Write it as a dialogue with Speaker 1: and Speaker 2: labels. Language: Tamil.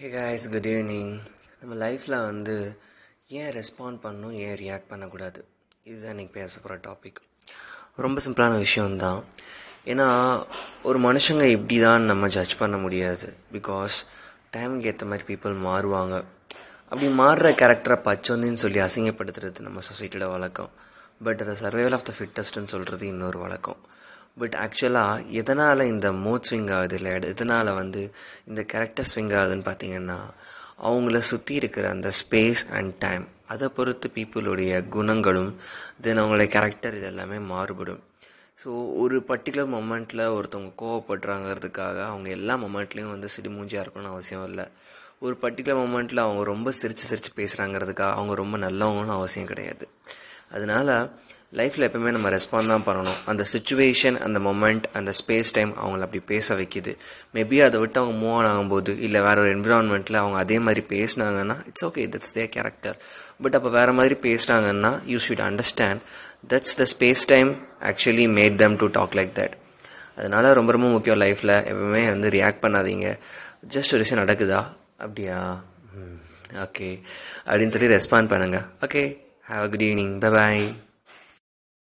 Speaker 1: ஹே காய்ஸ் குட் ஈவினிங் நம்ம லைஃப்பில் வந்து ஏன் ரெஸ்பாண்ட் பண்ணணும் ஏன் ரியாக்ட் பண்ணக்கூடாது? இதுதான் இன்றைக்கி பேச போகிற டாபிக் ரொம்ப சிம்பிளான விஷயம்தான். ஏன்னா ஒரு மனுஷங்க இப்படி தான் நம்ம ஜட்ஜ் பண்ண முடியாது. பிகாஸ் டைமுக்கு ஏற்ற மாதிரி பீப்புள் மாறுவாங்க. அப்படி மாறுற கேரக்டரை பச்சோந்தின்னு சொல்லி அசிங்கப்படுத்துறது நம்ம சொசைட்டியோட வழக்கம். பட் அதை சர்வைவல் ஆஃப் த ஃபிட்டஸ்ட்னு சொல்கிறது இன்னொரு வழக்கம். பட் ஆக்சுவலாக எதனால் இந்த மூட் ஸ்விங் ஆகுது இல்லை எதனால் வந்து இந்த கேரக்டர் ஸ்விங் ஆகுதுன்னு பார்த்தீங்கன்னா அவங்கள சுற்றி இருக்கிற அந்த ஸ்பேஸ் அண்ட் டைம் அதை பொறுத்து பீப்புளுடைய குணங்களும் தென் அவங்களுடைய கேரக்டர் இது எல்லாமே மாறுபடும். ஸோ ஒரு பர்டிகுலர் மொமெண்ட்டில் ஒருத்தவங்க கோவப்படுறாங்கிறதுக்காக அவங்க எல்லா மொமெண்ட்லேயும் வந்து சிடுமூஞ்சியாக இருக்கணும்னு அவசியம் இல்லை. ஒரு பர்டிகுலர் மொமெண்ட்டில் அவங்க ரொம்ப சிரித்து சிரித்து பேசுகிறாங்கிறதுக்காக அவங்க ரொம்ப நல்லவங்கன்னு அவசியம் கிடையாது. அதனால் லைஃப்பில் எப்பவுமே நம்ம ரெஸ்பாண்ட் தான் பண்ணணும். அந்த சுச்சுவேஷன் அந்த மொமெண்ட் அந்த ஸ்பேஸ் டைம் அவங்கள அப்படி பேச வைக்குது. மேபி அதை விட்டு அவங்க மூவ் ஆன் ஆகும்போது இல்லை வேற ஒரு என்விரான்மெண்ட்டில் அவங்க அதே மாதிரி பேசினாங்கன்னா it's okay that's their character but அப்போ வேறு மாதிரி பேசினாங்கன்னா you should understand that's the space time actually made them to talk like that அதனால் ரொம்ப ரொம்ப முக்கியம் லைஃப்பில் எப்பவுமே வந்து ரியாக்ட் பண்ணாதீங்க. ஜஸ்ட் ஒரு விஷயம் நடக்குதா? அப்படியா? ஓகே அப்படின்னு சொல்லி ரெஸ்பாண்ட் பண்ணுங்கள் okay Have a good evening. Bye bye.